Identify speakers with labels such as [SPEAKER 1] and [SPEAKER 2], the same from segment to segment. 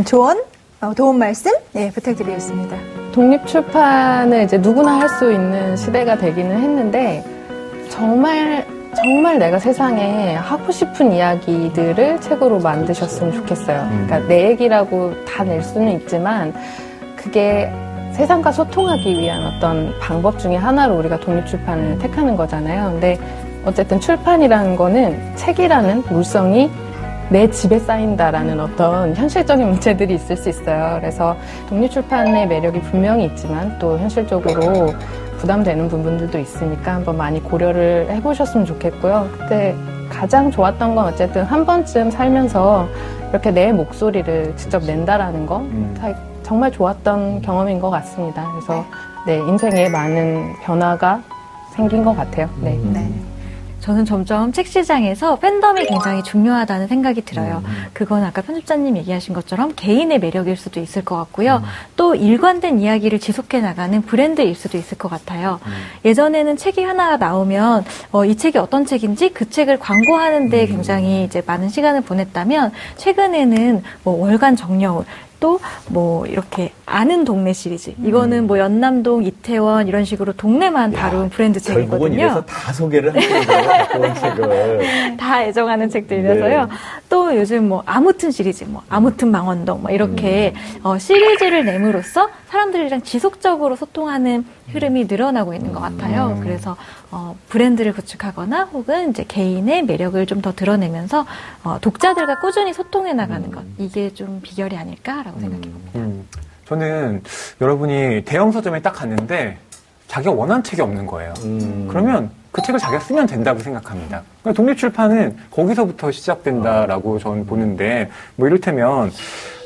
[SPEAKER 1] 좀 조언, 어, 도움 말씀 네, 부탁드리겠습니다.
[SPEAKER 2] 독립 출판을 이제 누구나 할 수 있는 시대가 되기는 했는데 정말 정말 내가 세상에 하고 싶은 이야기들을 책으로 만드셨으면 좋겠어요. 그러니까 내 얘기라고 다 낼 수는 있지만 그게 세상과 소통하기 위한 어떤 방법 중에 하나로 우리가 독립출판을 택하는 거잖아요. 근데 어쨌든 출판이라는 거는 책이라는 물성이 내 집에 쌓인다라는 어떤 현실적인 문제들이 있을 수 있어요. 그래서 독립출판의 매력이 분명히 있지만 또 현실적으로 부담되는 부분들도 있으니까 한번 많이 고려를 해보셨으면 좋겠고요. 그때 가장 좋았던 건 어쨌든 한 번쯤 살면서 이렇게 내 목소리를 직접 낸다라는 거 음. 정말 좋았던 경험인 것 같습니다. 그래서 네, 인생에 많은 변화가 생긴 것 같아요. 네. 네.
[SPEAKER 3] 저는 점점 책 시장에서 팬덤이 굉장히 중요하다는 생각이 들어요. 음. 그건 아까 편집자님 얘기하신 것처럼 개인의 매력일 수도 있을 것 같고요. 음. 또 일관된 이야기를 지속해 나가는 브랜드일 수도 있을 것 같아요. 음. 예전에는 책이 하나 나오면 어, 이 책이 어떤 책인지 그 책을 광고하는데 굉장히 이제 많은 시간을 보냈다면 최근에는 뭐 월간 정려울 또 뭐 이렇게 아는 동네 시리즈. 이거는 뭐 연남동, 이태원 이런 식으로 동네만 다룬 야, 브랜드 책이거든요.
[SPEAKER 4] 이래서 다 소개를 하는 거예요. 책을.
[SPEAKER 3] 다 애정하는 책들이라서요. 네. 또 요즘 뭐 아무튼 시리즈, 뭐 아무튼 망원동, 뭐 이렇게 음. 어, 시리즈를 내므로써 사람들이랑 지속적으로 소통하는 흐름이 늘어나고 있는 것 같아요. 음. 그래서 어, 브랜드를 구축하거나 혹은 이제 개인의 매력을 좀 더 드러내면서 어, 독자들과 꾸준히 소통해 나가는 것 이게 좀 비결이 아닐까라고 음. 생각해 봅니다. 음.
[SPEAKER 5] 저는 여러분이 대형 서점에 딱 갔는데 자기가 원하는 책이 없는 거예요. 음. 그러면 그 책을 자기가 쓰면 된다고 생각합니다. 그러니까 독립출판은 거기서부터 시작된다라고 저는 보는데 뭐 이를테면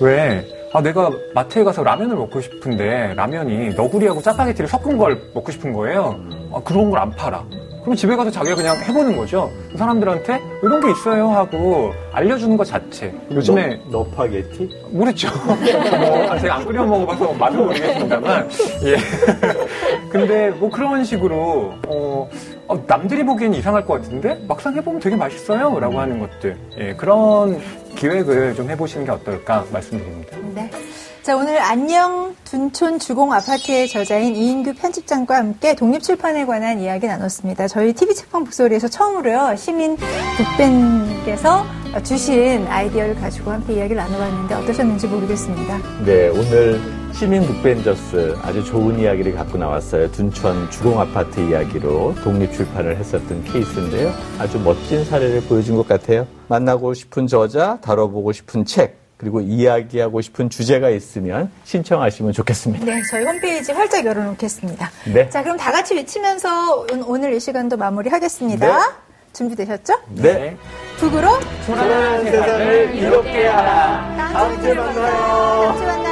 [SPEAKER 5] 왜 아, 내가 마트에 가서 라면을 먹고 싶은데 라면이 너구리하고 짜파게티를 섞은 걸 먹고 싶은 거예요. 아, 그런 걸 안 팔아. 그럼 집에 가서 자기가 그냥 해보는 거죠. 사람들한테 이런 게 있어요 하고 알려주는 것 자체.
[SPEAKER 4] 요즘에 너, 파게티
[SPEAKER 5] 모르죠. 뭐 제가 안 끓여 먹어봐서 맛은 모르겠습니다만 예. 근데 뭐 그런 식으로 어, 어, 남들이 보기엔 이상할 것 같은데 막상 해보면 되게 맛있어요라고 하는 것들 예, 그런 기획을 좀 해보시는 게 어떨까 말씀드립니다.
[SPEAKER 1] 네. 자, 오늘 안녕 둔촌 주공 아파트의 저자인 이인규 편집장과 함께 독립출판에 관한 이야기 나눴습니다. 저희 TV책방 북소리에서 처음으로요, 시민 북밴께서 주신 아이디어를 가지고 함께 이야기를 나눠봤는데 어떠셨는지 모르겠습니다.
[SPEAKER 4] 네, 오늘 시민 북벤저스 아주 좋은 이야기를 갖고 나왔어요. 둔촌 주공 아파트 이야기로 독립출판을 했었던 케이스인데요. 아주 멋진 사례를 보여준 것 같아요. 만나고 싶은 저자, 다뤄보고 싶은 책, 그리고 이야기하고 싶은 주제가 있으면 신청하시면 좋겠습니다.
[SPEAKER 1] 네, 저희 홈페이지 활짝 열어놓겠습니다. 네. 자, 그럼 다 같이 외치면서 오늘 이 시간도 마무리하겠습니다. 네. 준비되셨죠?
[SPEAKER 4] 네.
[SPEAKER 1] 북으로
[SPEAKER 4] 불안한 세상을 이롭게 하라. 다음 주에 만나요.
[SPEAKER 1] 다음 주에 만나요.